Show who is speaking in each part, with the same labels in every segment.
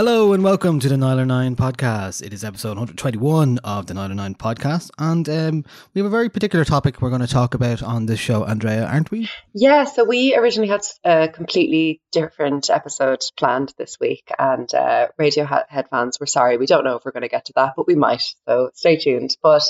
Speaker 1: Hello and welcome to the Nialler9 podcast. It is episode 121 of the Nialler9 podcast, and um, we have a very particular topic we're going to talk about on this show, Andrea, aren't we?
Speaker 2: Yeah, so we originally had a completely different episode planned this week, and uh, Radiohead fans, we're sorry, we don't know if we're going to get to that, but we might, so stay tuned. But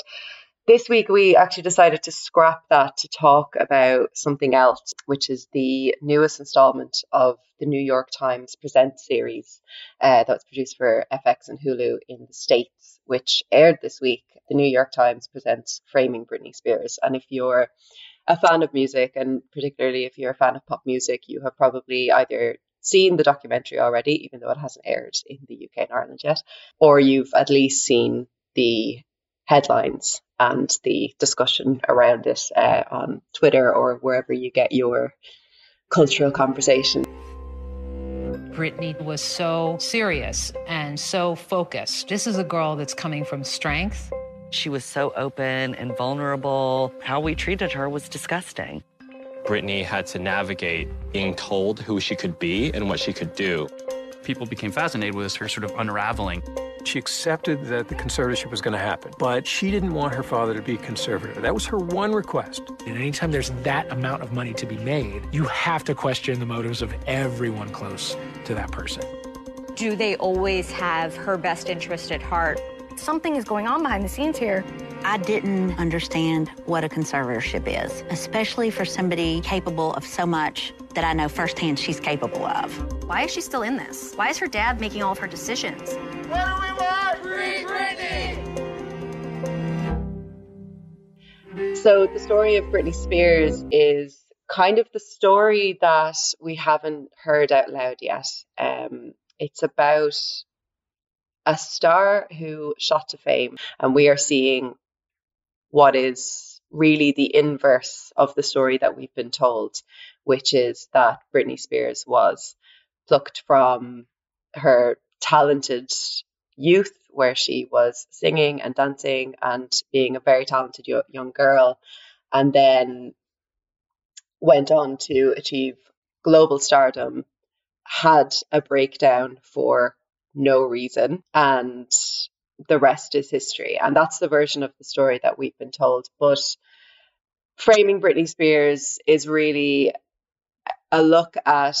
Speaker 2: this week we actually decided to scrap that to talk about something else, which is the newest installment of the New York Times Present series uh, that was produced for FX and Hulu in the States, which aired this week. The New York Times presents Framing Britney Spears. And if you're a fan of music, and particularly if you're a fan of pop music, you have probably either seen the documentary already, even though it hasn't aired in the UK and Ireland yet, or you've at least seen the headlines and the discussion around it uh, on Twitter or wherever you get your cultural conversation.
Speaker 3: Britney was so serious and so focused. This is a girl that's coming from strength.
Speaker 4: She was so open and vulnerable. How we treated her was disgusting.
Speaker 5: Britney had to navigate being told who she could be and what she could do.
Speaker 6: People became fascinated with her sort of unraveling. She accepted that the conservatorship was going to happen, but she didn't want her father to be conservator. That was her one request.
Speaker 7: And anytime there's that amount of money to be made, you have to question the motives of everyone close to that person.
Speaker 8: Do they always have her best interest at heart?
Speaker 9: Something is going on behind the scenes here.
Speaker 10: I didn't understand what a conservatorship is, especially for somebody capable of so much that I know firsthand she's capable of.
Speaker 9: Why is she still in this? Why is her dad making all of her decisions?
Speaker 11: What
Speaker 2: So, the story of Britney Spears is kind of the story that we haven't heard out loud yet. Um, it's about a star who shot to fame, and we are seeing what is really the inverse of the story that we've been told, which is that Britney Spears was plucked from her talented youth, where she was singing and dancing and being a very talented young girl, and then went on to achieve global stardom, had a breakdown for no reason, and the rest is history. And that's the version of the story that we've been told. But framing Britney Spears is really a look at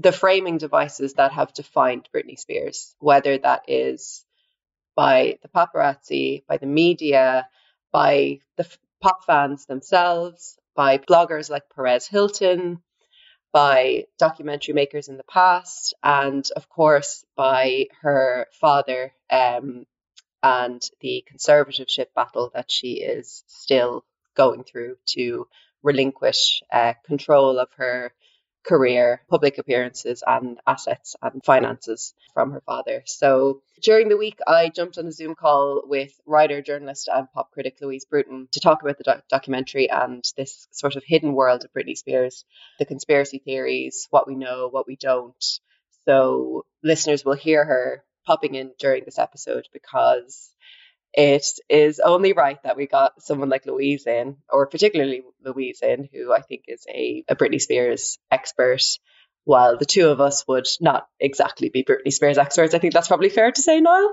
Speaker 2: the framing devices that have defined Britney Spears, whether that is by the paparazzi, by the media, by the f- pop fans themselves, by bloggers like Perez Hilton, by documentary makers in the past, and of course by her father um, and the conservatorship battle that she is still going through to relinquish uh, control of her career, public appearances, and assets and finances from her father. So during the week, I jumped on a Zoom call with writer, journalist, and pop critic Louise Bruton to talk about the doc- documentary and this sort of hidden world of Britney Spears, the conspiracy theories, what we know, what we don't. So listeners will hear her popping in during this episode because it is only right that we got someone like Louise in, or particularly Louise in, who I think is a, a Britney Spears expert, while the two of us would not exactly be Britney Spears experts. I think that's probably fair to say, Niall.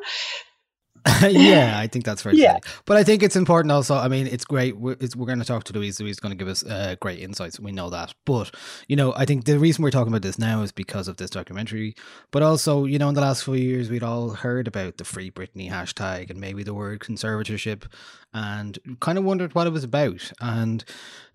Speaker 1: yeah, I think that's fair.
Speaker 2: Yeah.
Speaker 1: But I think it's important also. I mean, it's great. We're, it's, we're going to talk to Louise. Louise is going to give us uh, great insights. We know that. But, you know, I think the reason we're talking about this now is because of this documentary. But also, you know, in the last few years, we'd all heard about the Free Britney hashtag and maybe the word conservatorship and kind of wondered what it was about. And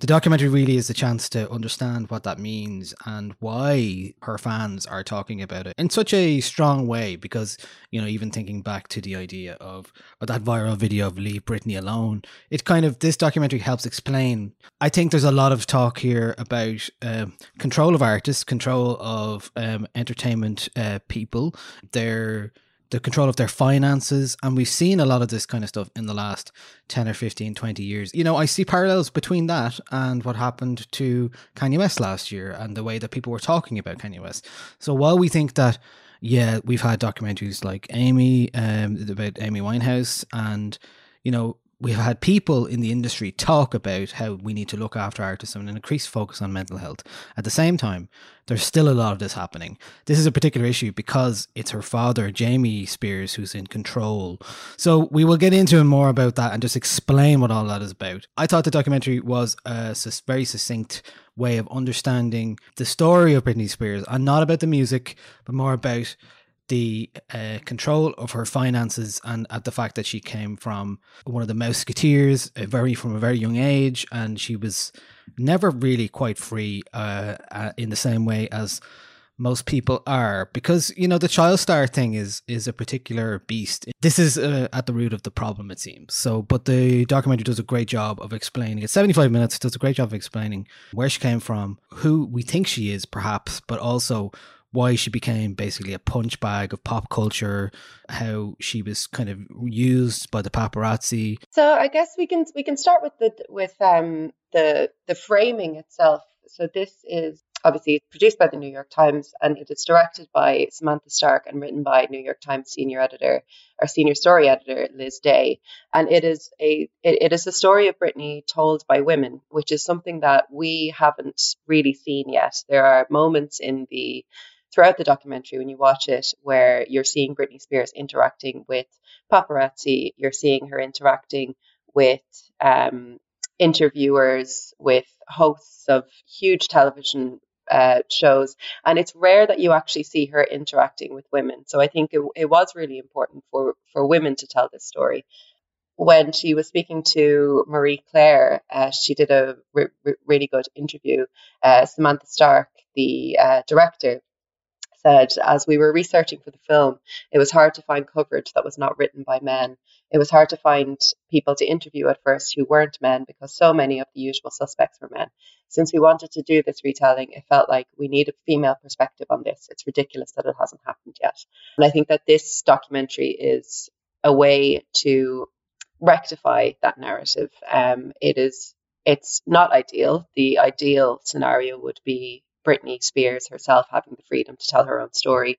Speaker 1: the documentary really is a chance to understand what that means and why her fans are talking about it in such a strong way. Because, you know, even thinking back to the idea of or that viral video of Leave Britney Alone, it kind of, this documentary helps explain. I think there's a lot of talk here about um, control of artists, control of um, entertainment uh, people, their the control of their finances and we've seen a lot of this kind of stuff in the last 10 or 15 20 years. You know i see parallels between that and what happened to kanye west last year and the way that people were talking about kanye west. So while we think that yeah we've had documentaries like amy um, about amy winehouse and you know we've had people in the industry talk about how we need to look after artists and an increased focus on mental health. At the same time, there's still a lot of this happening. This is a particular issue because it's her father, Jamie Spears, who's in control. So we will get into more about that and just explain what all that is about. I thought the documentary was a very succinct way of understanding the story of Britney Spears and not about the music, but more about the uh, control of her finances and at the fact that she came from one of the Mouseketeers uh, very from a very young age and she was never really quite free uh, uh, in the same way as most people are. Because you know the child star thing is is a particular beast. This is uh, at the root of the problem it seems. So but the documentary does a great job of explaining it. 75 minutes does a great job of explaining where she came from who we think she is perhaps but also why she became basically a punch bag of pop culture, how she was kind of used by the paparazzi.
Speaker 2: So I guess we can we can start with the with um the the framing itself. So this is obviously produced by the New York Times and it is directed by Samantha Stark and written by New York Times senior editor or senior story editor Liz Day. And it is a it, it is a story of Britney told by women, which is something that we haven't really seen yet. There are moments in the throughout the documentary when you watch it where you're seeing Britney Spears interacting with paparazzi, you're seeing her interacting with um, interviewers, with hosts of huge television uh, shows, and it's rare that you actually see her interacting with women. So I think it, it was really important for for women to tell this story. When she was speaking to Marie Claire, uh, she did a re- re- really good interview. Uh, Samantha Stark, the uh, director, said as we were researching for the film, it was hard to find coverage that was not written by men. It was hard to find people to interview at first who weren't men because so many of the usual suspects were men. Since we wanted to do this retelling, it felt like we need a female perspective on this. It's ridiculous that it hasn't happened yet. And I think that this documentary is a way to rectify that narrative. Um, it is it's not ideal. The ideal scenario would be Britney Spears herself having the freedom to tell her own story.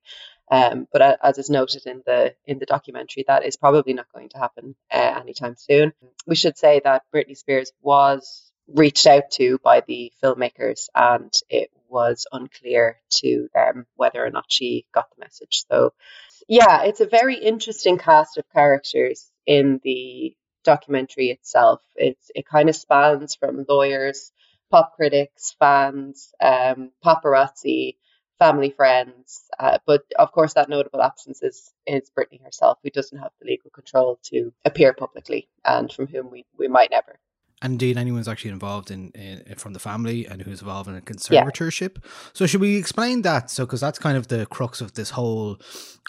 Speaker 2: Um, but as is noted in the in the documentary, that is probably not going to happen uh, anytime soon. We should say that Britney Spears was reached out to by the filmmakers, and it was unclear to them whether or not she got the message. So, yeah, it's a very interesting cast of characters in the documentary itself. It's it kind of spans from lawyers pop critics, fans, um, paparazzi, family friends. Uh, but of course, that notable absence is, is Britney herself, who doesn't have the legal control to appear publicly and from whom we, we might never.
Speaker 1: And indeed, anyone's actually involved in, in from the family and who's involved in a conservatorship. So, should we explain that? So, because that's kind of the crux of this whole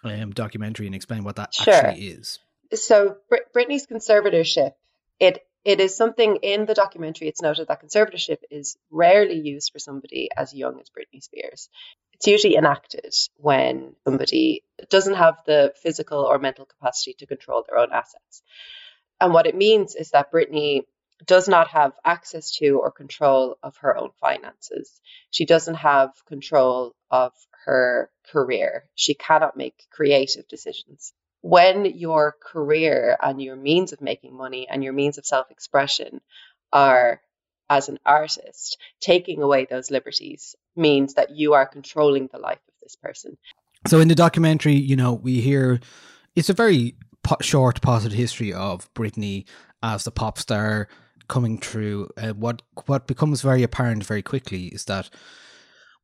Speaker 1: um, documentary, and explain what that
Speaker 2: Sure.
Speaker 1: actually is.
Speaker 2: So Brit- Britney's conservatorship, it it is something in the documentary. It's noted that conservatorship is rarely used for somebody as young as Britney Spears. It's usually enacted when somebody doesn't have the physical or mental capacity to control their own assets. And what it means is that Britney does not have access to or control of her own finances. She doesn't have control of her career. She cannot make creative decisions when your career and your means of making money and your means of self expression are as an artist, taking away those liberties means that you are controlling the life of this person.
Speaker 1: So in the documentary, you know, we hear it's a very po- short, positive history of Britney as the pop star coming through. Uh, what what becomes very apparent very quickly is that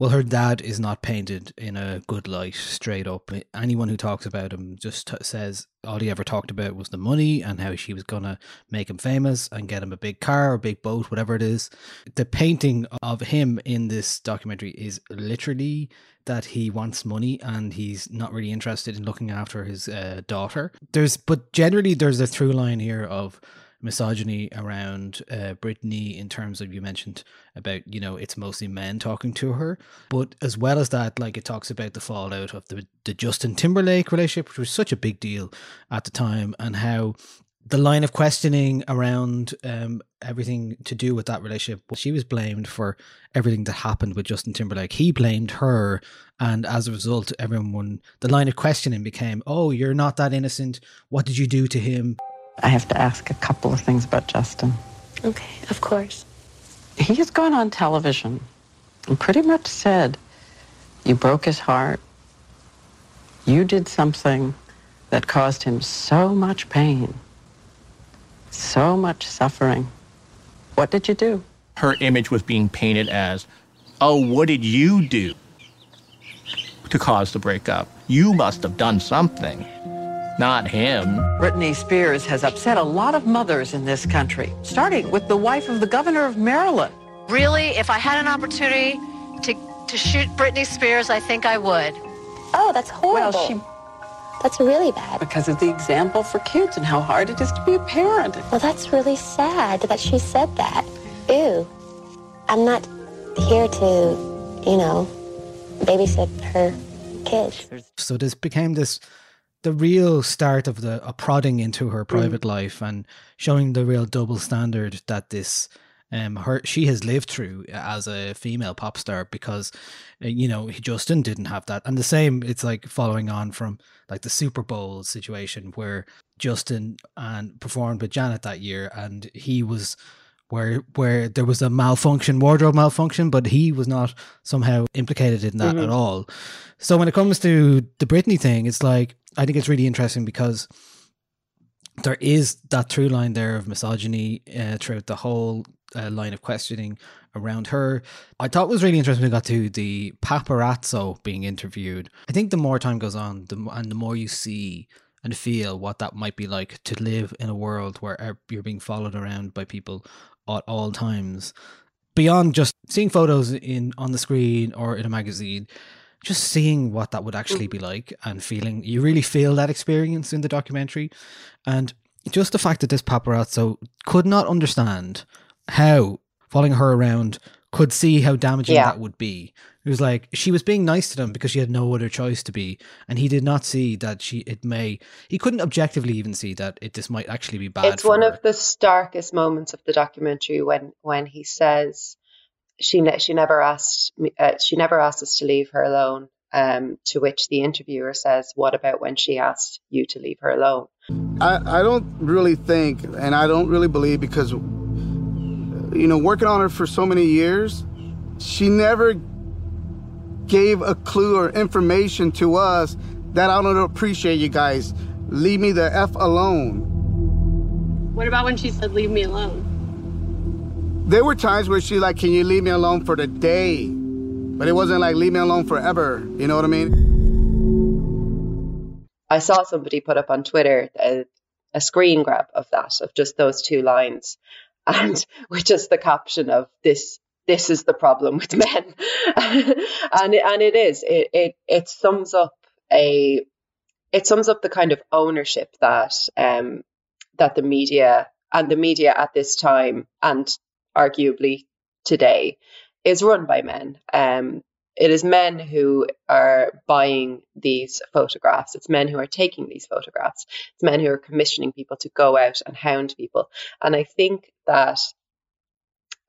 Speaker 1: well, her dad is not painted in a good light, straight up. Anyone who talks about him just t- says all he ever talked about was the money and how she was going to make him famous and get him a big car or big boat, whatever it is. The painting of him in this documentary is literally that he wants money and he's not really interested in looking after his uh, daughter. There's, but generally, there's a through line here of misogyny around uh, Britney in terms of you mentioned about you know it's mostly men talking to her, but as well as that, like it talks about the fallout of the the Justin Timberlake relationship, which was such a big deal at the time, and how the line of questioning around um, everything to do with that relationship, she was blamed for everything that happened with Justin Timberlake. He blamed her, and as a result, everyone the line of questioning became, "Oh, you're not that innocent. What did you do to him?"
Speaker 12: I have to ask a couple of things about Justin.
Speaker 13: Okay, of course.
Speaker 12: He has gone on television and pretty much said, You broke his heart. You did something that caused him so much pain, so much suffering. What did you do?
Speaker 14: Her image was being painted as, Oh, what did you do to cause the breakup? You must have done something not him.
Speaker 12: Britney Spears has upset a lot of mothers in this country, starting with the wife of the governor of Maryland.
Speaker 15: Really, if I had an opportunity to, to shoot Britney Spears, I think I would.
Speaker 13: Oh, that's horrible.
Speaker 12: Well, she
Speaker 13: that's really bad.
Speaker 12: Because of the example for kids and how hard it is to be a parent.
Speaker 13: Well, that's really sad that she said that. Ew. I'm not here to, you know, babysit her kids.
Speaker 1: So this became this the real start of the a prodding into her mm. private mm. life and showing the real double standard that this um her she has lived through as a female pop star because uh, you know Justin didn't have that and the same it's like following on from like the Super Bowl situation where Justin and performed with Janet that year and he was where where there was a malfunction wardrobe malfunction but he was not somehow implicated in that mm-hmm. at all so when it comes to the Britney thing it's like I think it's really interesting because there is that through line there of misogyny uh, throughout the whole uh, line of questioning around her. I thought was really interesting when we got to the paparazzo being interviewed. I think the more time goes on, the and the more you see and feel what that might be like to live in a world where you're being followed around by people at all times. Beyond just seeing photos in on the screen or in a magazine, just seeing what that would actually be like and feeling you really feel that experience in the documentary and just the fact that this paparazzo could not understand how following her around could see how damaging yeah. that would be it was like she was being nice to them because she had no other choice to be and he did not see that she it may he couldn't objectively even see that it this might actually be bad
Speaker 2: it's one
Speaker 1: her.
Speaker 2: of the starkest moments of the documentary when when he says she ne- she never asked me, uh, she never asked us to leave her alone. Um, to which the interviewer says, "What about when she asked you to leave her alone?"
Speaker 16: I, I don't really think, and I don't really believe because you know, working on her for so many years, she never gave a clue or information to us that I don't appreciate you guys. Leave me the f alone.
Speaker 17: What about when she said, "Leave me alone"?
Speaker 16: there were times where she like, can you leave me alone for the day? But it wasn't like leave me alone forever. You know what I mean?
Speaker 2: I saw somebody put up on Twitter a, a screen grab of that, of just those two lines, and with just the caption of this this is the problem with men and and it is it, it it sums up a it sums up the kind of ownership that um that the media and the media at this time and arguably today is run by men. Um, it is men who are buying these photographs. It's men who are taking these photographs. It's men who are commissioning people to go out and hound people. And I think that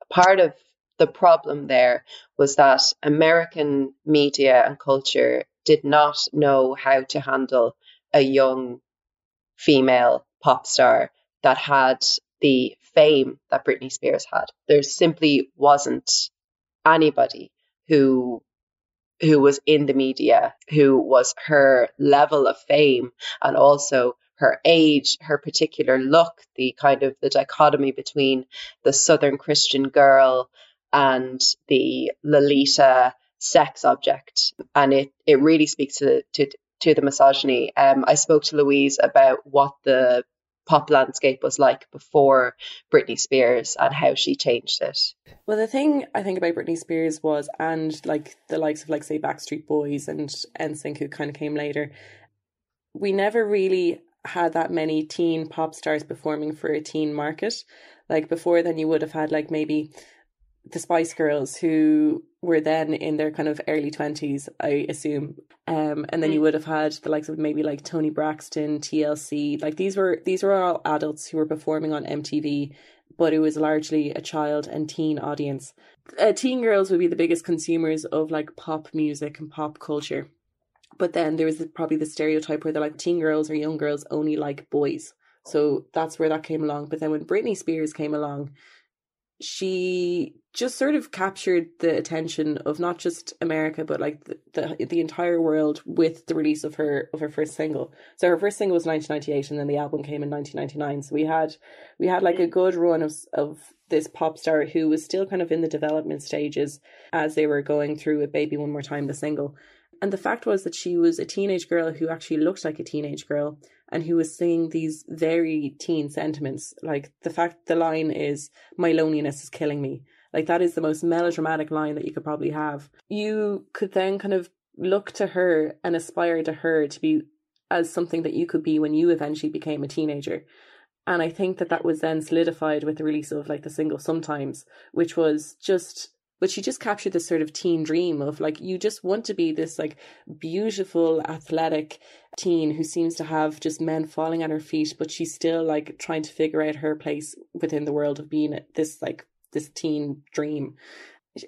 Speaker 2: part of the problem there was that American media and culture did not know how to handle a young female pop star that had the fame that Britney Spears had. There simply wasn't anybody who who was in the media who was her level of fame and also her age her particular look the kind of the dichotomy between the southern christian girl and the lolita sex object. And it it really speaks to to to the misogyny. Um i spoke to louise about what the pop landscape was like before Britney Spears and how she changed it.
Speaker 18: Well, the thing I think about Britney Spears was, and like the likes of like say Backstreet Boys and NSYNC, who kind of came later, we never really had that many teen pop stars performing for a teen market. Like before, then you would have had like maybe the Spice Girls, who were then in their kind of early twenties, I assume. Um, and then you would have had the likes of maybe like Toni Braxton, TLC. Like these were these were all adults who were performing on MTV, but it was largely a child and teen audience. Uh, teen girls would be the biggest consumers of like pop music and pop culture. But then there was the, probably the stereotype where they're like teen girls or young girls only like boys. So that's where that came along. But then when Britney Spears came along, she just sort of captured the attention of not just America but like the, the, the entire world with the release of her of her first single. So her first single was 1998 and then the album came in 1999. So we had we had like a mm. good run of of this pop star who was still kind of in the development stages as they were going through with Baby One More Time the single. And the fact was that she was a teenage girl who actually looked like a teenage girl and who was singing these very teen sentiments. Like the fact the line is, My loneliness is killing me. Like that is the most melodramatic line that you could probably have. You could then kind of look to her and aspire to her to be as something that you could be when you eventually became a teenager. And I think that that was then solidified with the release of like the single Sometimes, which was just but she just captured this sort of teen dream of like you just want to be this like beautiful athletic teen who seems to have just men falling at her feet but she's still like trying to figure out her place within the world of being this like this teen dream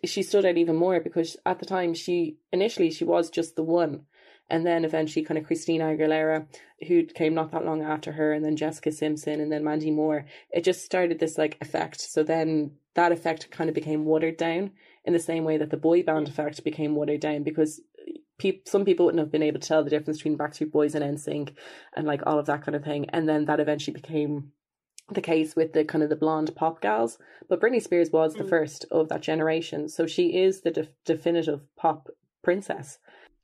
Speaker 18: she stood out even more because at the time she initially she was just the one and then eventually kind of Christina Aguilera, who came not that long after her, and then Jessica Simpson, and then Mandy Moore. It just started this like effect. So then that effect kind of became watered down in the same way that the boy band effect became watered down because eh, pe- some people wouldn't have been able to tell the difference between Backstreet Boys and NSYNC and like all of that kind of thing. And then that eventually became the case with the kind of the blonde pop gals. But Britney Spears was the mm. first of that generation. So she is the de- definitive pop princess.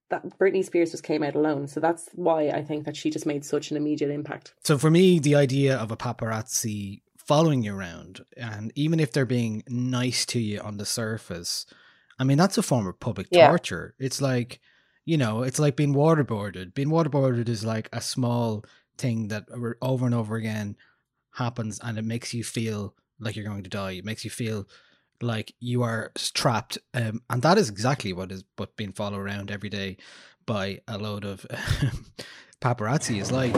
Speaker 18: That Britney Spears just came out alone. So that's why I think that she just made such an immediate impact.
Speaker 1: So for me, the idea of a paparazzi following you around, and even if they're being nice to you on the surface, I mean that's a form of public
Speaker 2: Yeah.
Speaker 1: torture. It's like, you know, it's like being waterboarded. Being waterboarded is like a small thing that over over and over again happens, and it makes you feel like you're going to die. It makes you feel like you are trapped, um, and that is exactly what is what being followed around every day by a load of paparazzi is like.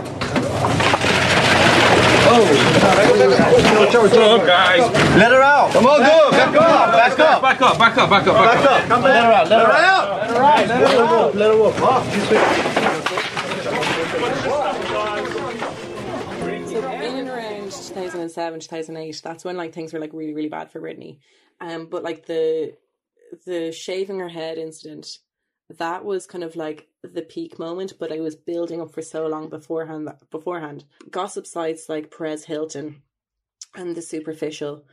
Speaker 11: What's up, guys? Let her out. Come on, go. Back up. Back up. Back up. Back up. Back up. Back up. Come let her out. Let her out. Let her out. Let her out. Let her walk.
Speaker 18: So in and around 2007, 2008, that's when like things were like really, really bad for Britney. Um, but like the the shaving her head incident, that was kind of like the peak moment. But I was building up for so long beforehand. Beforehand, gossip sites like Perez Hilton and the Superficial,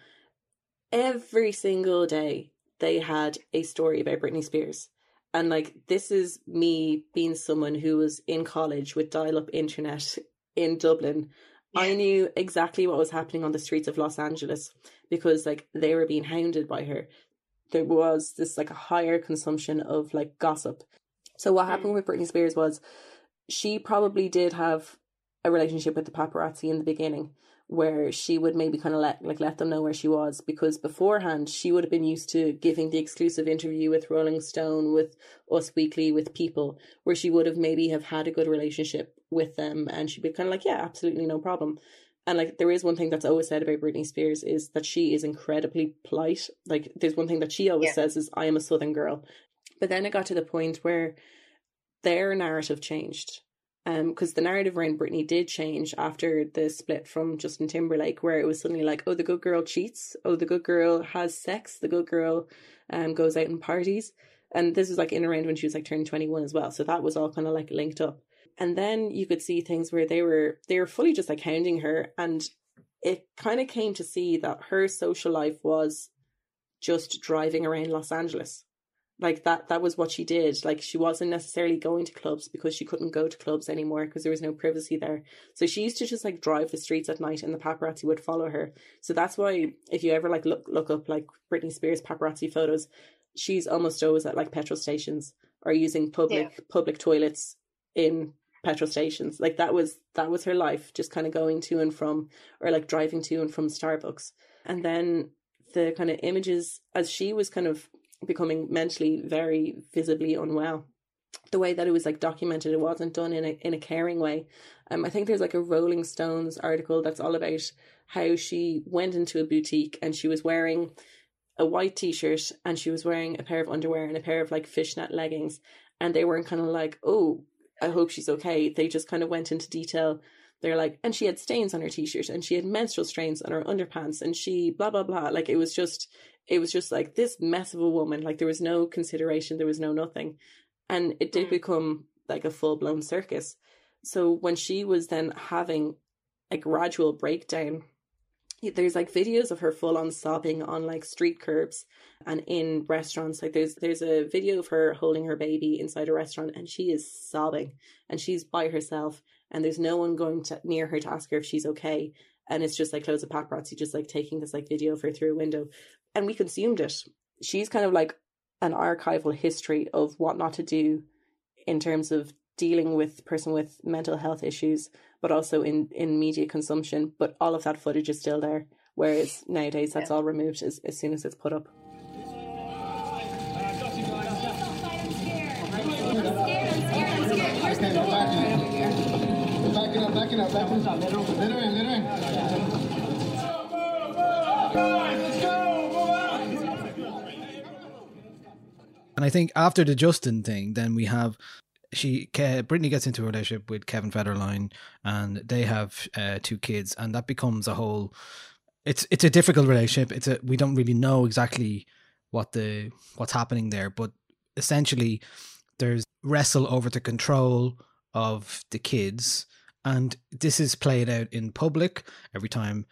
Speaker 18: every single day they had a story about Britney Spears. And like this is me being someone who was in college with dial-up internet in Dublin. I knew exactly what was happening on the streets of Los Angeles because like they were being hounded by her. There was this like a higher consumption of like gossip. So what mm. happened with Britney Spears was she probably did have a relationship with the paparazzi in the beginning, where she would maybe kind of let like let them know where she was because beforehand she would have been used to giving the exclusive interview with Rolling Stone, with Us Weekly, with people where she would have maybe have had a good relationship with them and she'd be kind of like, yeah, absolutely no problem. And like there is one thing that's always said about Britney Spears is that she is incredibly polite. Like there's one thing that she always yeah. says is I am a southern girl. But then it got to the point where their narrative changed because um, the narrative around Britney did change after the split from Justin Timberlake, where it was suddenly like, oh, the good girl cheats, oh, the good girl has sex, the good girl um, goes out and parties. And this was like in around when she was like turning 21 as well. So that was all kind of like linked up. And then you could see things where they were they were fully just like hounding her. And it kind of came to see that her social life was just driving around Los Angeles like that that was what she did. Like she wasn't necessarily going to clubs because she couldn't go to clubs anymore because there was no privacy there. So she used to just like drive the streets at night and the paparazzi would follow her. So that's why if you ever like look look up like Britney Spears paparazzi photos she's almost always at like petrol stations or using public yeah. public toilets in petrol stations. Like that was that was her life just kind of going to and from or like driving to and from Starbucks. And then the kind of images as she was kind of becoming mentally very visibly unwell. The way that it was like documented it wasn't done in a in a caring way. Um i think there's like a rolling stones article that's all about how she went into a boutique and she was wearing a white t-shirt and she was wearing a pair of underwear and a pair of like fishnet leggings. And they weren't kind of like oh i hope she's okay. They just kind of went into detail they're like and she had stains on her t-shirt and she had menstrual stains on her underpants and she blah blah blah like it was just it was just like this mess of a woman. Like there was no consideration, there was no nothing. And it did mm. become like a full blown circus. So when she was then having a gradual breakdown, there's like videos of her full on sobbing on like street curbs and in restaurants. Like there's there's a video of her holding her baby inside a restaurant and she is sobbing and she's by herself and there's no one going to near her to ask her if she's okay. And it's just like loads of paparazzi just like taking this like video of her through a window and we consumed it. She's kind of like an archival history of what not to do in terms of dealing with person with mental health issues, but also in, in media consumption. But all of that footage is still there. Whereas nowadays that's yeah. all removed as, as soon as it's put up. Let her in, let
Speaker 1: in. And I think after the Justin thing, then we have she Britney gets into a relationship with Kevin Federline, and they have uh, two kids, and that becomes a whole. It's it's a difficult relationship. It's a we don't really know exactly what the what's happening there, but essentially there's wrestle over the control of the kids, and this is played out in public every time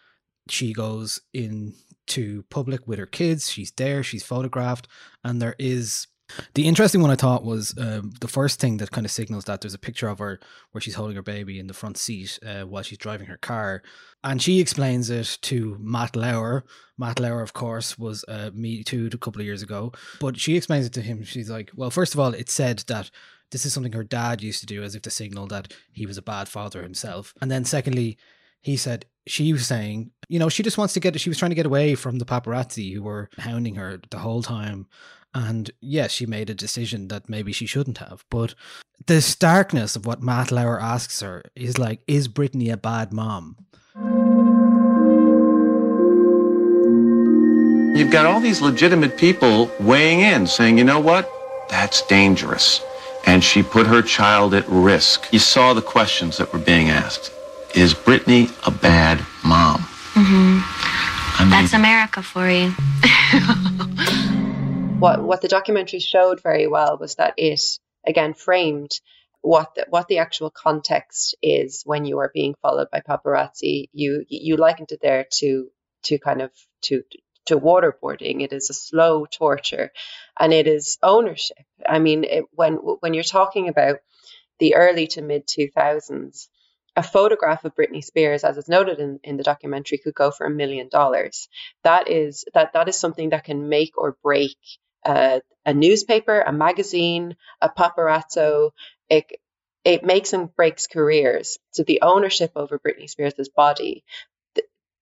Speaker 1: she goes in to public with her kids. She's there, she's photographed, and there is the interesting one I thought was um, the first thing that kind of signals that there's a picture of her where she's holding her baby in the front seat uh, while she's driving her car. And she explains it to Matt Lauer. Matt Lauer, of course, was uh, Me Too a couple of years ago. But she explains it to him. She's like, well, first of all, it said that this is something her dad used to do as if to signal that he was a bad father himself. And then, secondly, he said she was saying, you know, she just wants to get, she was trying to get away from the paparazzi who were hounding her the whole time. And yes, she made a decision that maybe she shouldn't have. But the starkness of what Matt Lauer asks her is like, is Britney a bad mom?
Speaker 19: You've got all these legitimate people weighing in, saying, you know what? That's dangerous. And she put her child at risk. You saw the questions that were being asked. Is Britney a bad mom?
Speaker 9: Mm-hmm. I mean, That's America for you.
Speaker 2: what what the documentary showed very well was that it again framed what the, what the actual context is when you are being followed by paparazzi. You you likened it there to to kind of to to waterboarding. It is a slow torture, and it is ownership. I mean, it, when when you're talking about the early to mid two thousands, a photograph of Britney Spears, as is noted in, in the documentary, could go for a million dollars. That is that that is something that can make or break a, a newspaper, a magazine, a paparazzo. It, it makes and breaks careers. So the ownership over Britney Spears' body,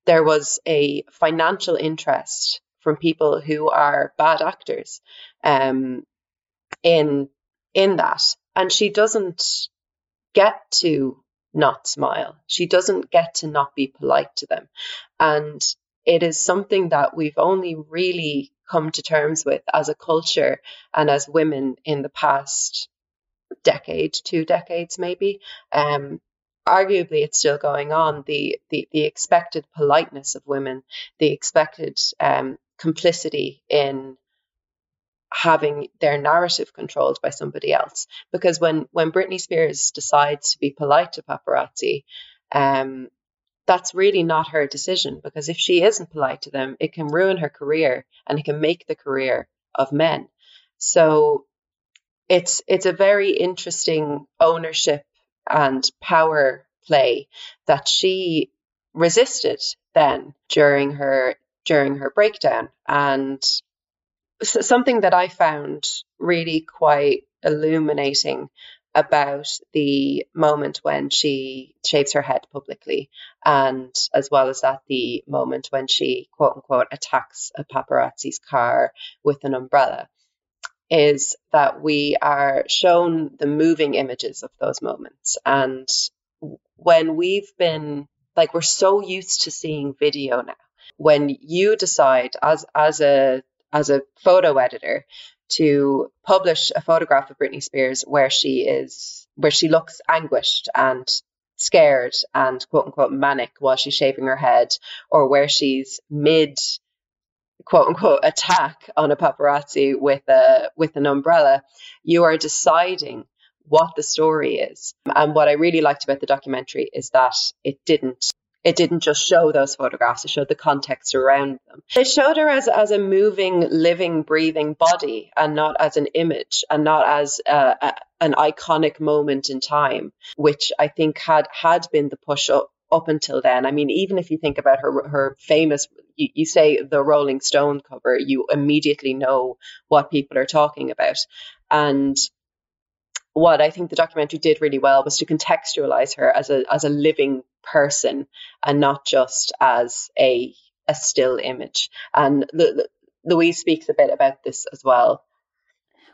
Speaker 2: there was a financial interest from people who are bad actors um, in in that, and she doesn't get to not smile. She doesn't get to not be polite to them, and it is something that we've only really come to terms with as a culture and as women in the past decade, two decades maybe. Um, arguably, it's still going on. The, the the expected politeness of women, the expected um, complicity in having their narrative controlled by somebody else. Because when when Britney Spears decides to be polite to paparazzi, um, that's really not her decision because if she isn't polite to them, it can ruin her career and it can make the career of men. So it's it's a very interesting ownership and power play that she resisted then during her during her breakdown. And something that I found really quite illuminating about the moment when she shaves her head publicly, and as well as that, the moment when she quote unquote attacks a paparazzi's car with an umbrella, is that we are shown the moving images of those moments. And when we've been like, we're so used to seeing video now, when you decide as, as a as a photo editor to publish a photograph of Britney Spears where she is where she looks anguished and scared and quote unquote manic while she's shaving her head or where she's mid quote unquote attack on a paparazzi with a with an umbrella you are deciding what the story is and what i really liked about the documentary is that it didn't it didn't just show those photographs, it showed the context around them. It showed her as, as a moving, living, breathing body and not as an image and not as a, a, an iconic moment in time, which I think had, had been the push up, up until then. I mean, even if you think about her, her famous, you, you say the Rolling Stone cover, you immediately know what people are talking about. And what I think the documentary did really well was to contextualize her as a as a living person and not just as a a still image. And Louise speaks a bit about this as well.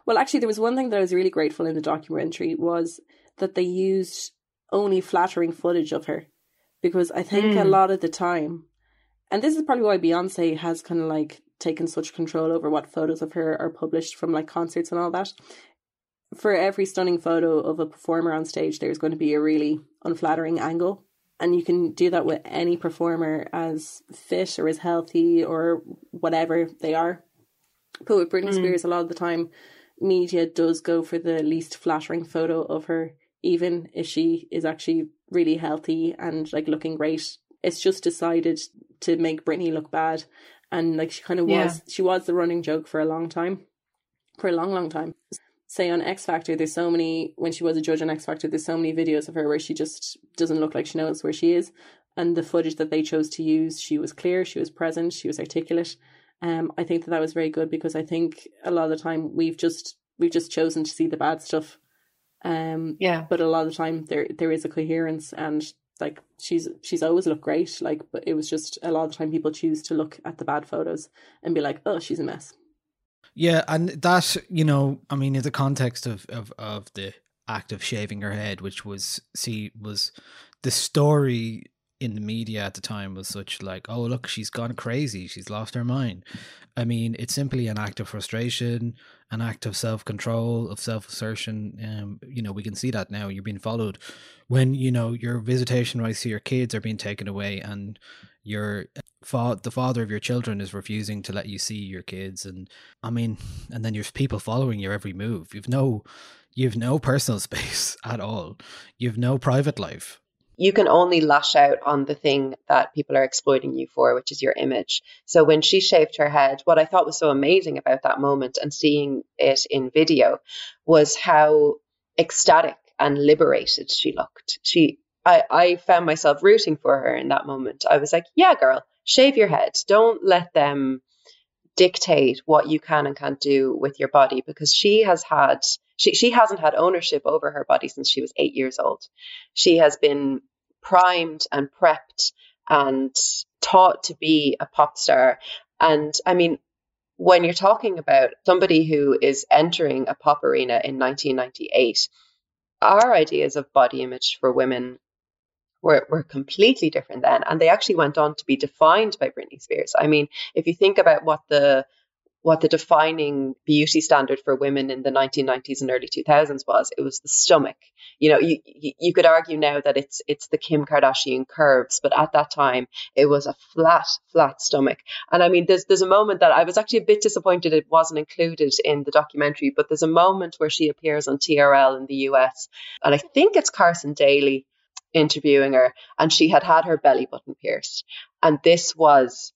Speaker 18: Well, actually, there was one thing that I was really grateful in the documentary was that they used only flattering footage of her, because I think mm. a hmm. lot of the time, and this is probably why Beyonce has kind of like taken such control over what photos of her are published from like concerts and all that, for every stunning photo of a performer on stage, there's going to be a really unflattering angle. And you can do that with any performer as fit or as healthy or whatever they are. But with Britney mm. Spears, a lot of the time, media does go for the least flattering photo of her, even if she is actually really healthy and like looking great. It's just decided to make Britney look bad. And like she kind of yeah. was, she was the running joke for a long time, for a long, long time say on X Factor, there's so many when she was a judge on X Factor, there's so many videos of her where she just doesn't look like she knows where she is. And the footage that they chose to use, she was clear, she was present, she was articulate. Um, I think that that was very good because I think a lot of the time we've just we've just chosen to see the bad stuff. Um,
Speaker 2: yeah.
Speaker 18: But a lot of the time there there is a coherence and like she's she's always looked great. Like, but it was just a lot of the time people choose to look at the bad photos and be like, oh, she's a mess.
Speaker 1: Yeah, and that you know, I mean, in the context of of of the act of shaving her head, which was see was the story in the media at the time was such like, oh look, she's gone crazy, she's lost her mind. I mean, it's simply an act of frustration, an act of self control, of self assertion. Um, you know, we can see that now. You're being followed when you know your visitation rights to your kids are being taken away, and your fa- the father of your children is refusing to let you see your kids and i mean and then there's people following your every move you've no you've no personal space at all you've no private life
Speaker 2: you can only lash out on the thing that people are exploiting you for, which is your image. So when she shaved her head, what I thought was so amazing about that moment and seeing it in video was how ecstatic and liberated she looked. She I, I found myself rooting for her in that moment. I was like, yeah, girl, shave your head. Don't let them dictate what you can and can't do with your body because she has had she, she hasn't had ownership over her body since she was eight years old. She has been primed and prepped and taught to be a pop star. And I mean, when you're talking about somebody who is entering a pop arena in 1998, our ideas of body image for women were, were completely different then. And they actually went on to be defined by Britney Spears. I mean, if you think about what the what the defining beauty standard for women in the 1990s and early 2000s was it was the stomach. You know you you could argue now that it's it's the Kim Kardashian curves but at that time it was a flat flat stomach. And i mean there's there's a moment that i was actually a bit disappointed it wasn't included in the documentary but there's a moment where she appears on TRL in the US and i think it's Carson Daly interviewing her and she had had her belly button pierced. And this was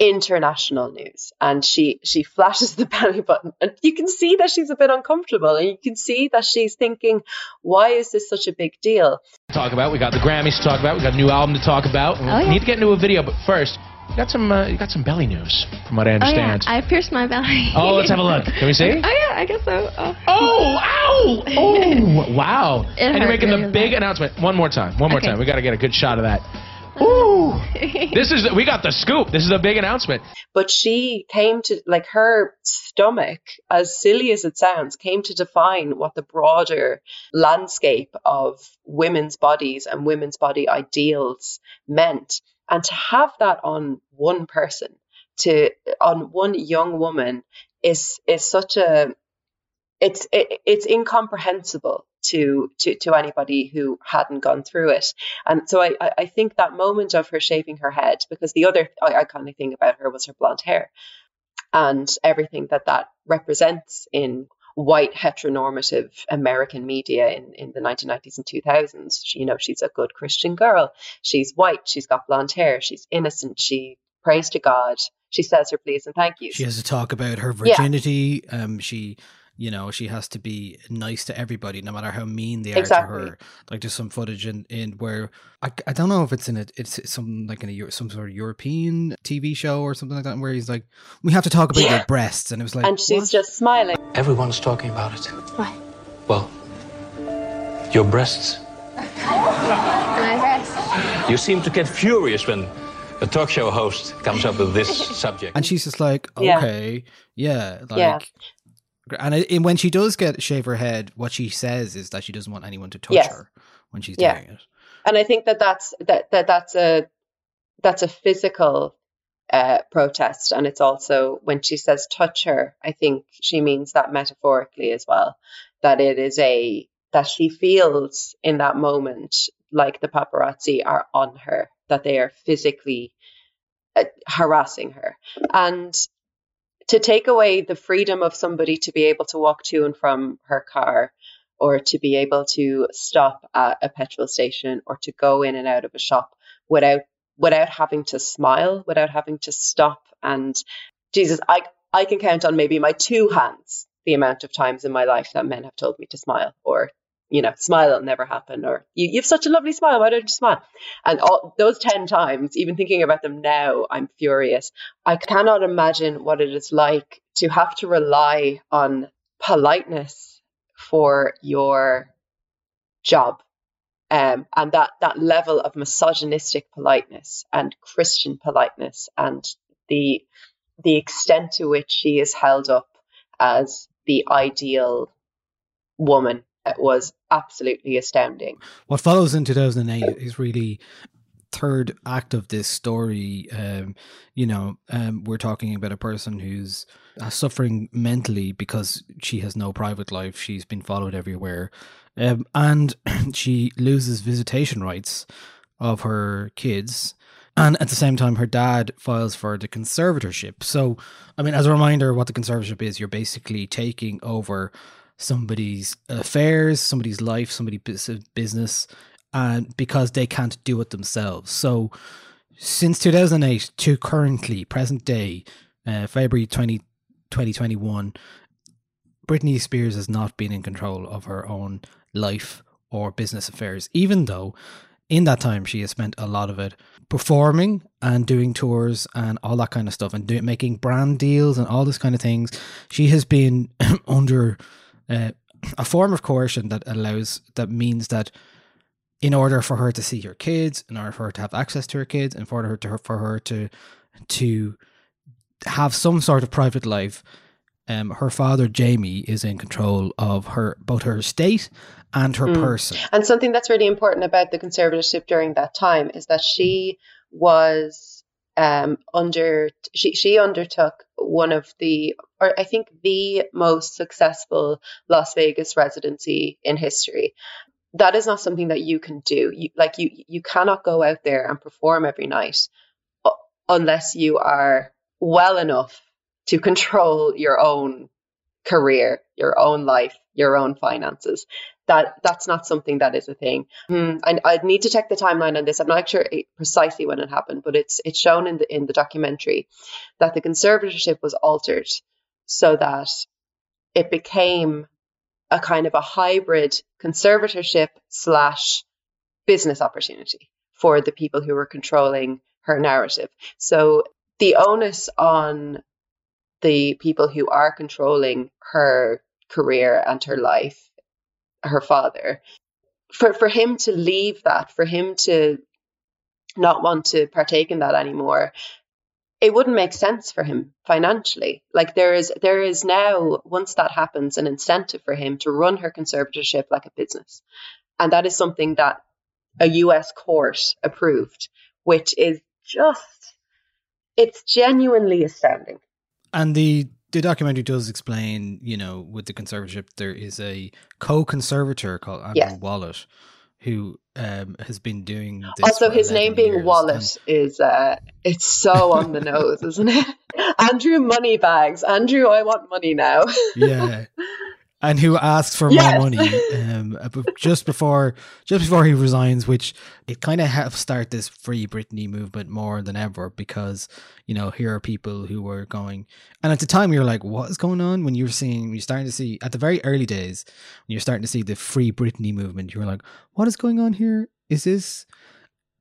Speaker 2: international news and she she flashes the belly button and you can see that she's a bit uncomfortable and you can see that she's thinking why is this such a big deal
Speaker 20: talk about we got the grammys to talk about we got a new album to talk about
Speaker 21: Oh, yeah.
Speaker 20: need to get into a video but first you got some uh, you got some belly news from what i
Speaker 21: Oh yeah,
Speaker 20: understand
Speaker 21: I pierced my belly.
Speaker 20: Oh, let's have a look. Can we see?
Speaker 21: Oh yeah, I guess so. Oh,
Speaker 20: Oh, ow! Oh, wow.
Speaker 21: It
Speaker 20: and you're making
Speaker 21: really
Speaker 20: the big announcement. One more time. One more
Speaker 21: Okay.
Speaker 20: time. We got to get a good shot of that. Ooh. this is, we got the scoop. This is a big announcement.
Speaker 2: but she came to like her stomach as silly as it sounds came to define what the broader landscape of women's bodies and women's body ideals meant and to have that on one person to on one young woman is is such a it's it, it's incomprehensible to to to anybody who hadn't gone through it and so I I- think that moment of her shaving her head because the other iconic thing about her was her blonde hair and everything that that represents in white heteronormative American media in, in the 1990s and 2000s. She, you know, she's a good Christian girl. She's white. She's got blonde hair. She's innocent. She prays to God. She says her please and thank you.
Speaker 1: She has to talk about her
Speaker 2: Yeah.
Speaker 1: virginity. Um, she, you know, she has to be nice to everybody, no matter how mean they are to her. Like there's some footage in, in where I, I don't know if it's in a it's some like in a some sort of European TV show or something like that, where he's like, we have to talk about
Speaker 2: Yeah.
Speaker 1: your breasts, and it was like,
Speaker 2: and she's just smiling.
Speaker 6: Everyone's talking about it.
Speaker 21: why
Speaker 6: Well, your breasts.
Speaker 21: My breasts.
Speaker 6: You seem to get furious when a talk show host comes up with this subject.
Speaker 1: and she's just like,
Speaker 2: Yeah.
Speaker 1: okay, yeah, like.
Speaker 2: Yeah.
Speaker 1: And, it, and when she does get shave her head, what she says is that she doesn't want anyone to touch
Speaker 2: Yes.
Speaker 1: her when she's
Speaker 2: Yeah.
Speaker 1: doing it.
Speaker 2: and I think that that's that, that that's a that's a physical uh, protest, and it's also when she says touch her, I think she means that metaphorically as well. That it is a that she feels in that moment like the paparazzi are on her, that they are physically uh, harassing her, and to take away the freedom of somebody to be able to walk to and from her car or to be able to stop at a petrol station or to go in and out of a shop without without having to smile without having to stop and jesus i i can count on maybe my two hands the amount of times in my life that men have told me to smile or you know smile it'll never happen or you, you have such a lovely smile why don't you smile? And all those 10 times even thinking about them now i'm furious. I cannot imagine what it is like to have to rely on politeness for your job um, and that that level of misogynistic politeness and Christian politeness and the the extent to which she is held up as the ideal woman was absolutely astounding.
Speaker 1: What follows in 2008 is really third act of this story. Um, you know, um, we're talking about a person who's uh, suffering mentally because she has no private life. She's been followed everywhere, um, and she loses visitation rights of her kids. And at the same time, her dad files for the conservatorship. So, I mean, as a reminder, what the conservatorship is, you're basically taking over somebody's affairs, somebody's life, somebody's business, and because they can't do it themselves. So, since 2008 to currently, present day, uh, February 20, 2021, Britney Spears has not been in control of her own life or business affairs, even though in that time she has spent a lot of it performing and doing tours and all that kind of stuff and making brand deals and all this kind of things. She has been under uh, a form of coercion that allows that means that in order for her to see her kids, in order for her to have access to her kids, and for her to for her to to have some sort of private life, um, her father Jamie is in control of her both her estate and her
Speaker 2: Mm.
Speaker 1: person.
Speaker 2: And something that's really important about the conservatorship during that time is that she was um, under she she undertook one of the or I think the most successful Las Vegas residency in history. That is not something that you can do. You, like you you cannot go out there and perform every night unless you are well enough to control your own career, your own life, your own finances. That that's not something that is a thing. Hmm, I I'd need to check the timeline on this. I'm not sure precisely when it happened, but it's it's shown in the in the documentary that the conservatorship was altered so that it became a kind of a hybrid conservatorship slash business opportunity for the people who were controlling her narrative. So the onus on the people who are controlling her career and her life, her father, for, for him to leave that, for him to not want to partake in that anymore, it wouldn't make sense for him financially. Like there is there is now, once that happens, an incentive for him to run her conservatorship like a business. And that is something that a US court approved, which is just it's genuinely astounding.
Speaker 1: And the the documentary does explain, you know, with the conservatorship, there is a co-conservator called Andrew
Speaker 2: Yes.
Speaker 1: Wallet, who um, has been doing this.
Speaker 2: Also, his name being
Speaker 1: years.
Speaker 2: Wallet is uh, it's so on the nose, isn't it? Andrew Moneybags. Andrew, I want money now.
Speaker 1: yeah and who asked for
Speaker 2: Yes.
Speaker 1: more money um just before just before he resigns which it kind of helped start this free Britney movement more than ever because you know here are people who were going and at the time you're like what is going on when you're seeing you're starting to see at the very early days when you're starting to see the free Britney movement you're like what is going on here is this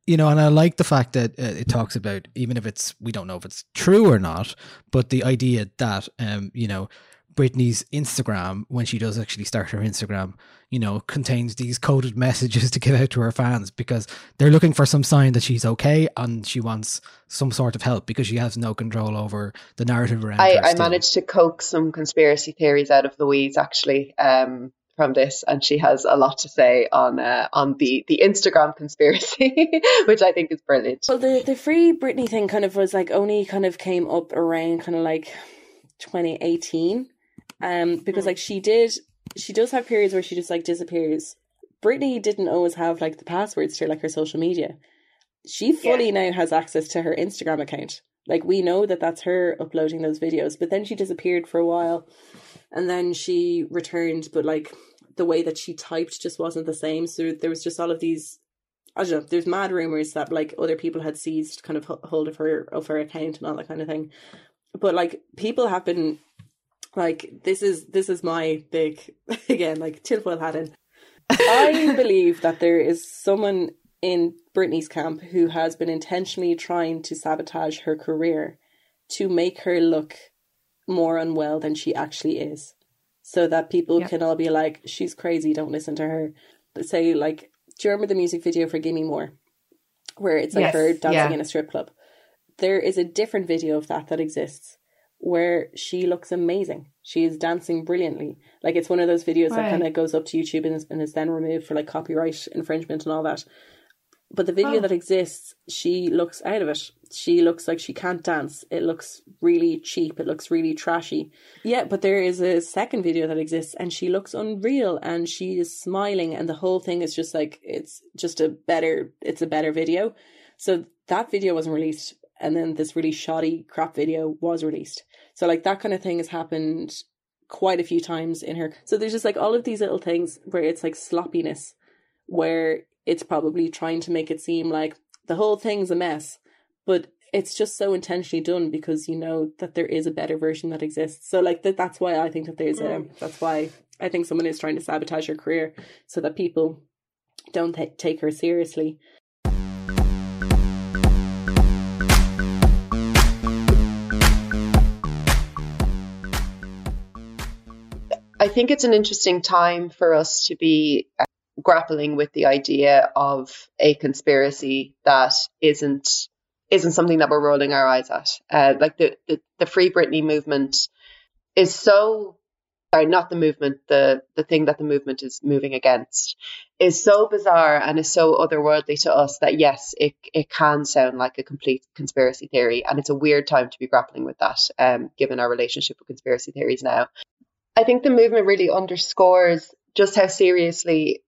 Speaker 1: you know, and I like the fact that uh, it talks about even if it's we don't know if it's true or not, but the idea that um, you know, Britney's Instagram when she does actually start her Instagram, you know, contains these coded messages to give out to her fans because they're looking for some sign that she's okay and she wants some sort of help because she has no control over the narrative around
Speaker 2: I,
Speaker 1: her.
Speaker 2: I managed to coax some conspiracy theories out of Louise actually um, from this, and she has a lot to say on uh, on the the Instagram conspiracy, which I think is brilliant.
Speaker 18: Well, the the free Britney thing kind of was like only kind of came up around kind of like 2018, um, because like she did, she does have periods where she just like disappears. Britney didn't always have like the passwords to like her social media. She fully now has access to her Instagram account. Like we know that that's her uploading those videos, but then she disappeared for a while, and then she returned, but like the way that she typed just wasn't the same. So there was just all of these I don't know. There's mad rumors that like other people had seized kind of hold of her of her account and all that kind of thing. But like people have been like this is this is my big again like tinfoil hat in. I believe that there is someone in Britney's camp who has been intentionally trying to sabotage her career to make her look more unwell than she actually is. So that people can all be like, she's crazy, don't listen to her. But say, like, do you remember the music video for Gimme More? Where it's like
Speaker 2: Yes,
Speaker 18: her dancing
Speaker 2: yeah.
Speaker 18: in a strip club. There is a different video of that that exists where she looks amazing. She is dancing brilliantly. Like it's one of those videos that kind of goes up to YouTube and is, and is then removed for like copyright infringement and all that. But the video
Speaker 2: Oh.
Speaker 18: that exists, she looks out of it. She looks like she can't dance. It looks really cheap. It looks really trashy. Yeah, but there is a second video that exists and she looks unreal and she is smiling and the whole thing is just like it's just a better it's a better video. So that video wasn't released and then this really shoddy crap video was released. So like that kind of thing has happened quite a few times in her. So there's just like all of these little things where it's like sloppiness where it's probably trying to make it seem like the whole thing's a mess, but it's just so intentionally done because you know that there is a better version that exists. So like that that's why I think that there's a hmm. that's why I think someone is trying to sabotage her career so that people don't ta- take her seriously.
Speaker 2: I think it's an interesting time for us to be uh, grappling with the idea of a conspiracy that isn't isn't something that we're rolling our eyes at. Uh, like the, the the Free Britney movement is so sorry, not the movement, the the thing that the movement is moving against is so bizarre and is so otherworldly to us that yes, it it can sound like a complete conspiracy theory, and it's a weird time to be grappling with that, um, given our relationship with conspiracy theories now. I think the movement really underscores just how seriously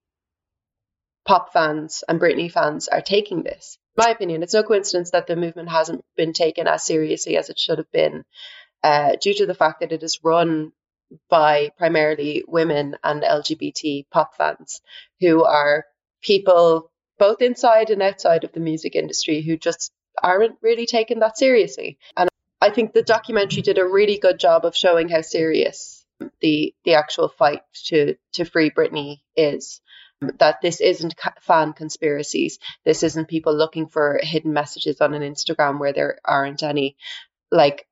Speaker 2: pop fans and Britney fans are taking this. In my opinion, it's no coincidence that the movement hasn't been taken as seriously as it should have been, uh, due to the fact that it is run by primarily women and LGBT pop fans who are people both inside and outside of the music industry who just aren't really taken that seriously. And I think the documentary did a really good job of showing how serious the the actual fight to to free Britney is. That this isn't fan conspiracies. This isn't people looking for hidden messages on an Instagram where there aren't any. Like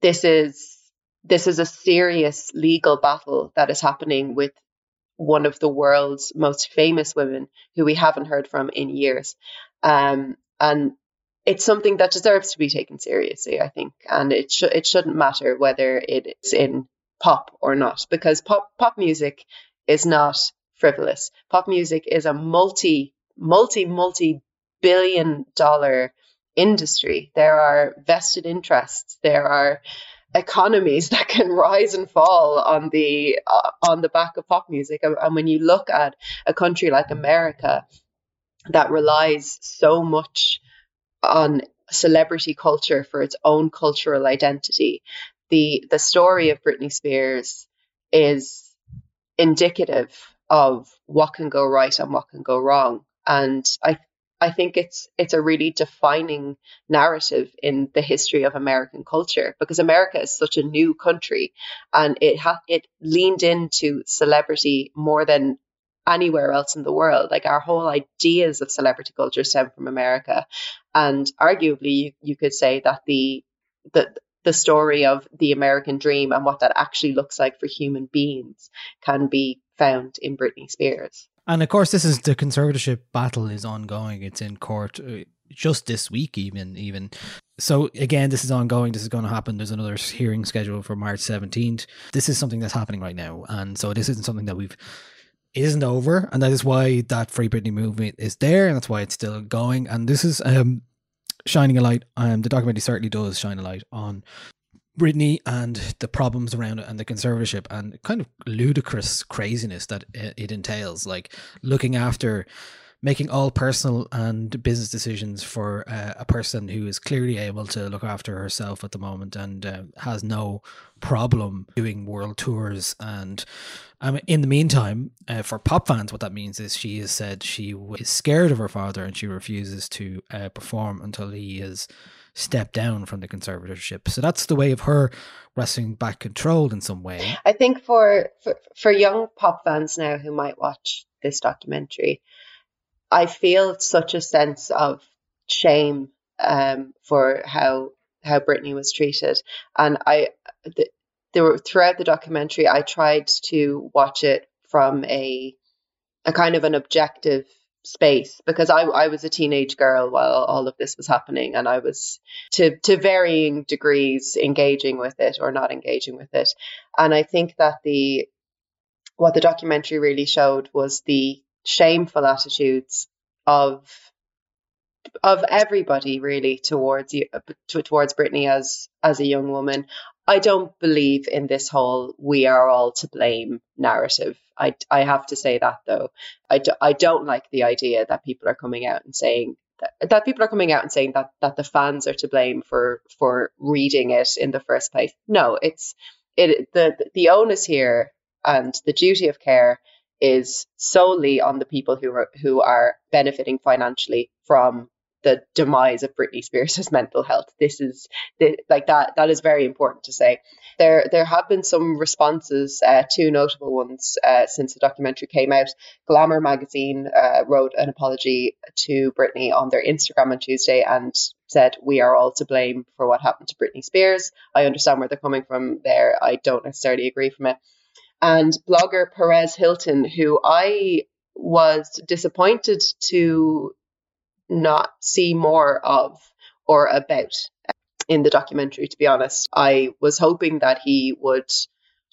Speaker 2: this is this is a serious legal battle that is happening with one of the world's most famous women who we haven't heard from in years. Um, and it's something that deserves to be taken seriously, I think. And it should it shouldn't matter whether it's in pop or not, because pop pop music is not frivolous. Pop music is a multi multi multi billion dollar industry. There are vested interests. There are economies that can rise and fall on the uh, on the back of pop music and, and when you look at a country like America that relies so much on celebrity culture for its own cultural identity the the story of Britney Spears is indicative of what can go right and what can go wrong and I I think it's it's a really defining narrative in the history of American culture because America is such a new country and it ha- it leaned into celebrity more than anywhere else in the world. Like our whole ideas of celebrity culture stem from America, and arguably you, you could say that the the the story of the American dream and what that actually looks like for human beings can be found in Britney Spears.
Speaker 1: And of course, this is the conservatorship battle is ongoing. It's in court uh, just this week, even even. So again, this is ongoing. This is going to happen. There's another hearing scheduled for March 17th. This is something that's happening right now, and so this isn't something that we've isn't over, and that is why that Free Britney movement is there, and that's why it's still going. And this is um shining a light. Um, the documentary certainly does shine a light on Britney and the problems around it and the conservatorship and kind of ludicrous craziness that it entails, like looking after making all personal and business decisions for uh, a person who is clearly able to look after herself at the moment and uh, has no problem doing world tours. And um, in the meantime, uh, for pop fans, what that means is she has said she is scared of her father and she refuses to uh, perform until he is stepped down from the conservatorship. So that's the way of her wrestling back control in some way.
Speaker 2: I think for, for for young pop fans now who might watch this documentary, I feel such a sense of shame um, for how how Britney was treated, and I the, there were throughout the documentary I tried to watch it from a a kind of an objective space because I, I was a teenage girl while all of this was happening and I was to to varying degrees engaging with it or not engaging with it. And I think that the what the documentary really showed was the shameful attitudes of of everybody really towards you towards Britney as as a young woman. I don't believe in this whole we are all to blame narrative. I, I have to say that though. I, do, I don't like the idea that people are coming out and saying that, that people are coming out and saying that that the fans are to blame for for reading it in the first place. No, it's it the the onus here and the duty of care is solely on the people who are who are benefiting financially from the demise of Britney Spears' mental health. This is the, like that. That is very important to say. There, there have been some responses, uh, two notable ones uh, since the documentary came out. Glamour magazine uh, wrote an apology to Britney on their Instagram on Tuesday and said, "We are all to blame for what happened to Britney Spears." I understand where they're coming from there. I don't necessarily agree from it. And blogger Perez Hilton, who I was disappointed to not see more of or about in the documentary, to be honest. I was hoping that he would.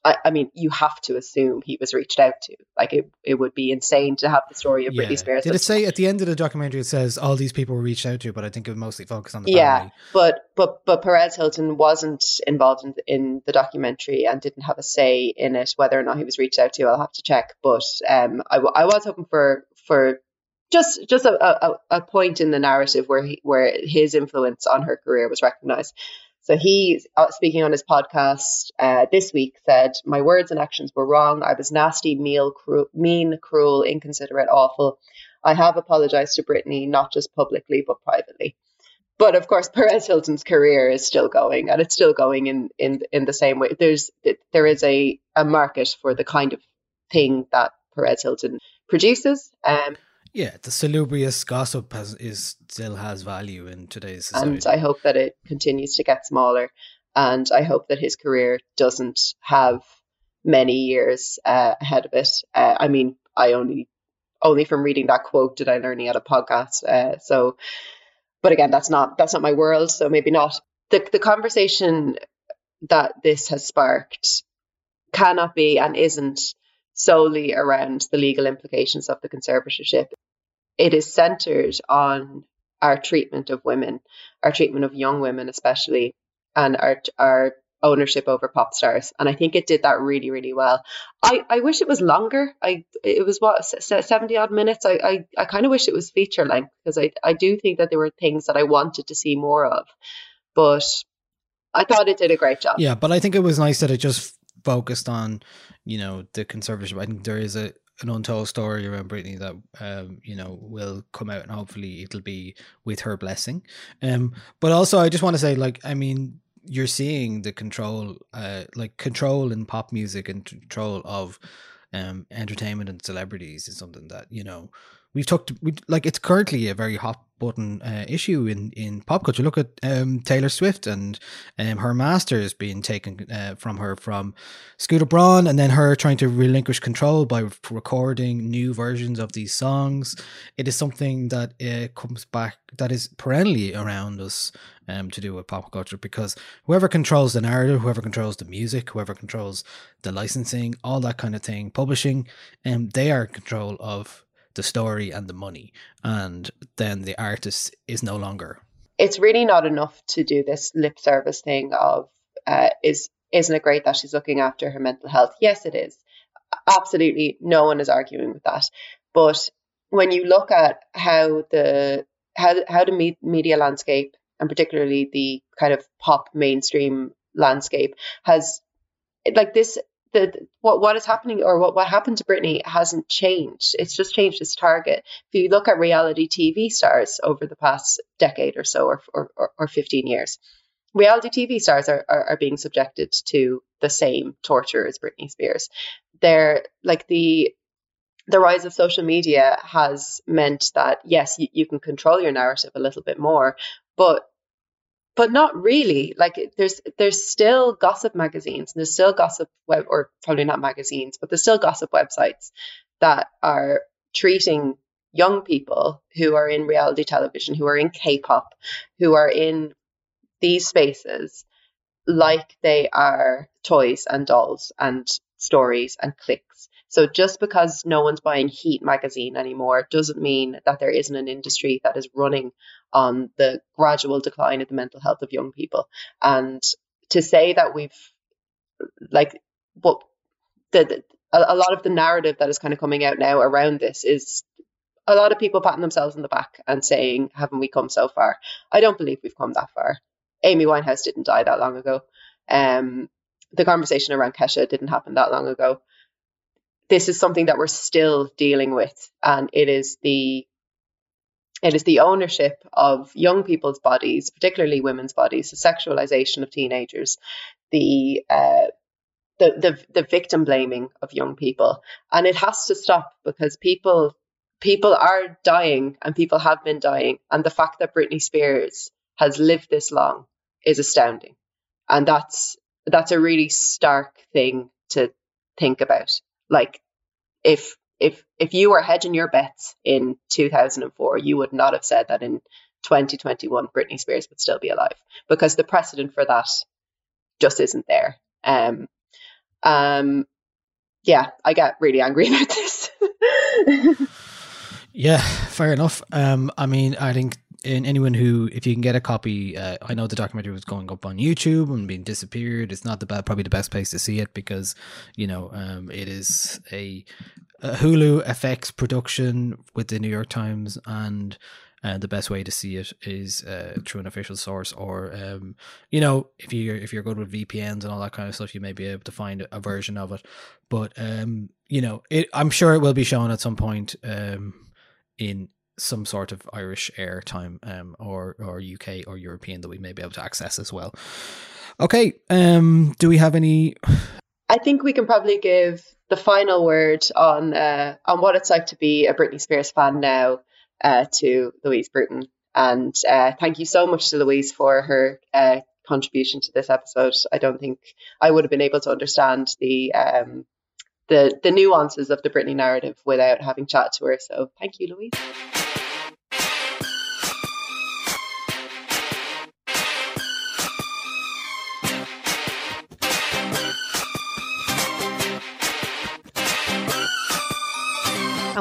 Speaker 2: I, I mean, you have to assume he was reached out to. Like, it, it would be insane to have the story of
Speaker 1: Yeah.
Speaker 2: Britney Spears.
Speaker 1: Did it say at the end of the documentary it says all these people were reached out to, but I think it mostly focused on the
Speaker 2: yeah,
Speaker 1: family.
Speaker 2: but but but Perez Hilton wasn't involved in in the documentary and didn't have a say in it. Whether or not he was reached out to, I'll have to check. But um, I, I was hoping for for just just a, a, a point in the narrative where he, where his influence on her career was recognized. So he, uh, speaking on his podcast uh, this week, said, "My words and actions were wrong. I was nasty, mean, cru- mean, cruel, inconsiderate, awful. I have apologized to Britney, not just publicly but privately." But of course, Perez Hilton's career is still going, and it's still going in in in the same way. There's there is a a market for the kind of thing that Perez Hilton produces. Um,
Speaker 1: Yeah, the salubrious gossip has is still has value in today's society.
Speaker 2: and I hope that it continues to get smaller. And I hope that his career doesn't have many years uh, ahead of it. Uh, I mean, I only only from reading that quote did I learn he had a podcast. Uh, so, but again, that's not that's not my world. So maybe not. The the conversation that this has sparked cannot be and isn't solely around the legal implications of the conservatorship. It is centered on our treatment of women, our treatment of young women, especially, and our our ownership over pop stars. And I think it did that really, really well. I, I wish it was longer. I it was what seventy odd minutes. I I, I kind of wish it was feature length because I I do think that there were things that I wanted to see more of, but I thought it did a great job.
Speaker 1: Yeah, but I think it was nice that it just focused on, you know, the conservatorship. I think there is a an untold story around Britney that um, you know will come out and hopefully it'll be with her blessing. Um, but also I just want to say, like, I mean, you're seeing the control, uh, like control in pop music and control of um entertainment and celebrities is something that you know we've talked we like it's currently a very hot button uh, issue in in pop culture. Look at um taylor swift and um her masters being taken uh, from her from scooter braun and then her trying to relinquish control by recording new versions of these songs. It is something that uh, comes back that is perennially around us um, to do with pop culture because whoever controls the narrative, whoever controls the music, whoever controls the licensing, all that kind of thing, publishing, um, they are in control of the story and the money, and then the artist is no longer.
Speaker 2: It's really not enough to do this lip service thing of uh, is isn't it great that she's looking after her mental health? Yes, it is. Absolutely, no one is arguing with that. But when you look at how the how how the me- media landscape and particularly the kind of pop mainstream landscape has like this what what is happening or what what happened to Britney hasn't changed. It's just changed its target. If you look at reality TV stars over the past decade or so, or or, or, or fifteen years, reality TV stars are, are are being subjected to the same torture as Britney Spears. They're like the the rise of social media has meant that yes, you, you can control your narrative a little bit more, but but not really. Like there's there's still gossip magazines and there's still gossip web or probably not magazines, but there's still gossip websites that are treating young people who are in reality television, who are in K-pop, who are in these spaces like they are toys and dolls and stories and clicks. So just because no one's buying Heat magazine anymore doesn't mean that there isn't an industry that is running on the gradual decline of the mental health of young people. And to say that we've like what the, the a, lot of the narrative that is kind of coming out now around this is a lot of people patting themselves on the back and saying, haven't we come so far? I don't believe we've come that far. Amy Winehouse didn't die that long ago. Um, the conversation around Kesha didn't happen that long ago. This is something that we're still dealing with, and it is the it is the ownership of young people's bodies, particularly women's bodies, the sexualization of teenagers, the uh, the, the the victim blaming of young people, and it has to stop because people people are dying and people have been dying, and the fact that Britney Spears has lived this long is astounding, and that's that's a really stark thing to think about. Like if if if you were hedging your bets in 2004, you would not have said that in 2021 Britney Spears would still be alive because the precedent for that just isn't there. Um, um, yeah, I get really angry about this.
Speaker 1: Yeah, fair enough. Um, I mean, I think in anyone who, if you can get a copy, uh, I know the documentary was going up on YouTube and being disappeared. It's not the bad, probably the best place to see it because you know um, it is a, a Hulu FX production with the New York Times and. Uh, the best way to see it is uh, through an official source, or um, you know, if you're if you're good with VPNs and all that kind of stuff, you may be able to find a version of it. But um, you know, it, I'm sure it will be shown at some point um, in some sort of Irish airtime um, or or UK or European that we may be able to access as well. Okay, um, do we have any?
Speaker 2: I think we can probably give the final word on uh, on what it's like to be a Britney Spears fan now uh, to Louise Bruton. And uh, thank you so much to Louise for her uh, contribution to this episode. I don't think I would have been able to understand the um, the the nuances of the Britney narrative without having chat to her. So thank you, Louise.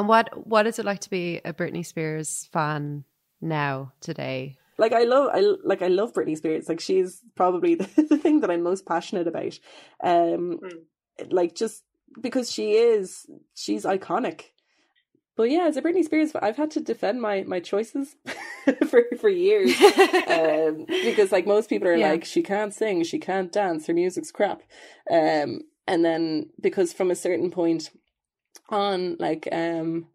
Speaker 22: And what what is it like to be a Britney Spears fan now today?
Speaker 18: Like I love, I like I love Britney Spears. Like she's probably the, the thing that I'm most passionate about. Um,
Speaker 2: Hmm.
Speaker 18: like just because she is, she's iconic. But yeah, as a Britney Spears, fan, I've had to defend my my choices for for years um, because like most people are
Speaker 22: Yeah.
Speaker 18: like, she can't sing, she can't dance, her music's crap. Um, and then because from a certain point on, like um,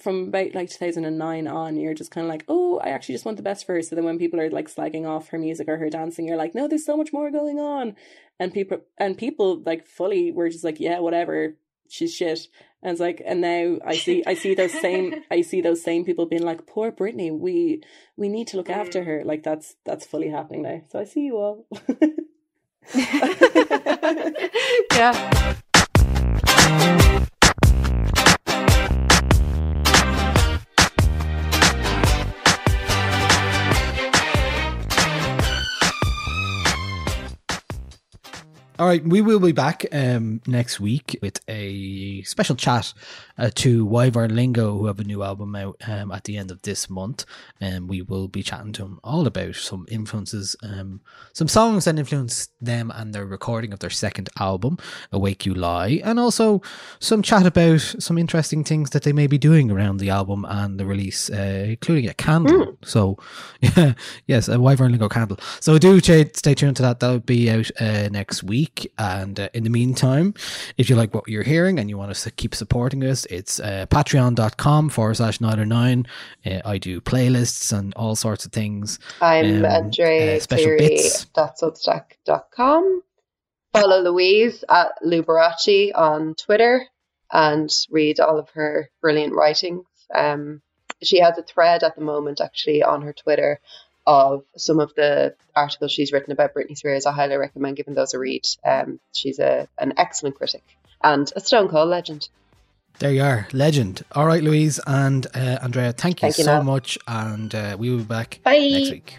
Speaker 18: from about like 2009 on, you're just kind of like, oh, I actually just want the best for her. So then when people are like slagging off her music or her dancing, you're like, no, there's so much more going on. And people and people like fully were just like, yeah, whatever, she's shit. And it's like, and now I see, I see those same, I see those same people being like, poor Britney, we we need to look after her. Like that's that's fully happening now. So I see you all.
Speaker 22: yeah.
Speaker 1: All right, we will be back um, next week with a special chat uh, to Wyvern Lingo, who have a new album out um, at the end of this month. And we will be chatting to them all about some influences, um, some songs that influenced them and their recording of their second album, Awake You Lie, and also some chat about some interesting things that they may be doing around the album and the release, uh, including a candle. So, yeah, yes, a Wyvern Lingo candle. So do stay tuned to that. That'll be out uh, next week. And uh, in the meantime, if you like what you're hearing and you want us to keep supporting us, it's uh, patreon.com forward slash Nialler9. Uh, I do playlists and all sorts of things.
Speaker 2: I'm
Speaker 1: Um,
Speaker 2: Andre
Speaker 1: uh, special bits.
Speaker 2: com. Follow Louise at Luberace on Twitter and read all of her brilliant writings. Um, she has a thread at the moment actually on her Twitter of some of the articles she's written about Britney Spears. I highly recommend giving those a read. Um, she's a an excellent critic and a Stone Cold legend.
Speaker 1: There you are, legend. All right, Louise and uh, Andrea, thank you
Speaker 2: Thank you,
Speaker 1: so much. And uh, we will be back
Speaker 2: Bye.
Speaker 1: next week.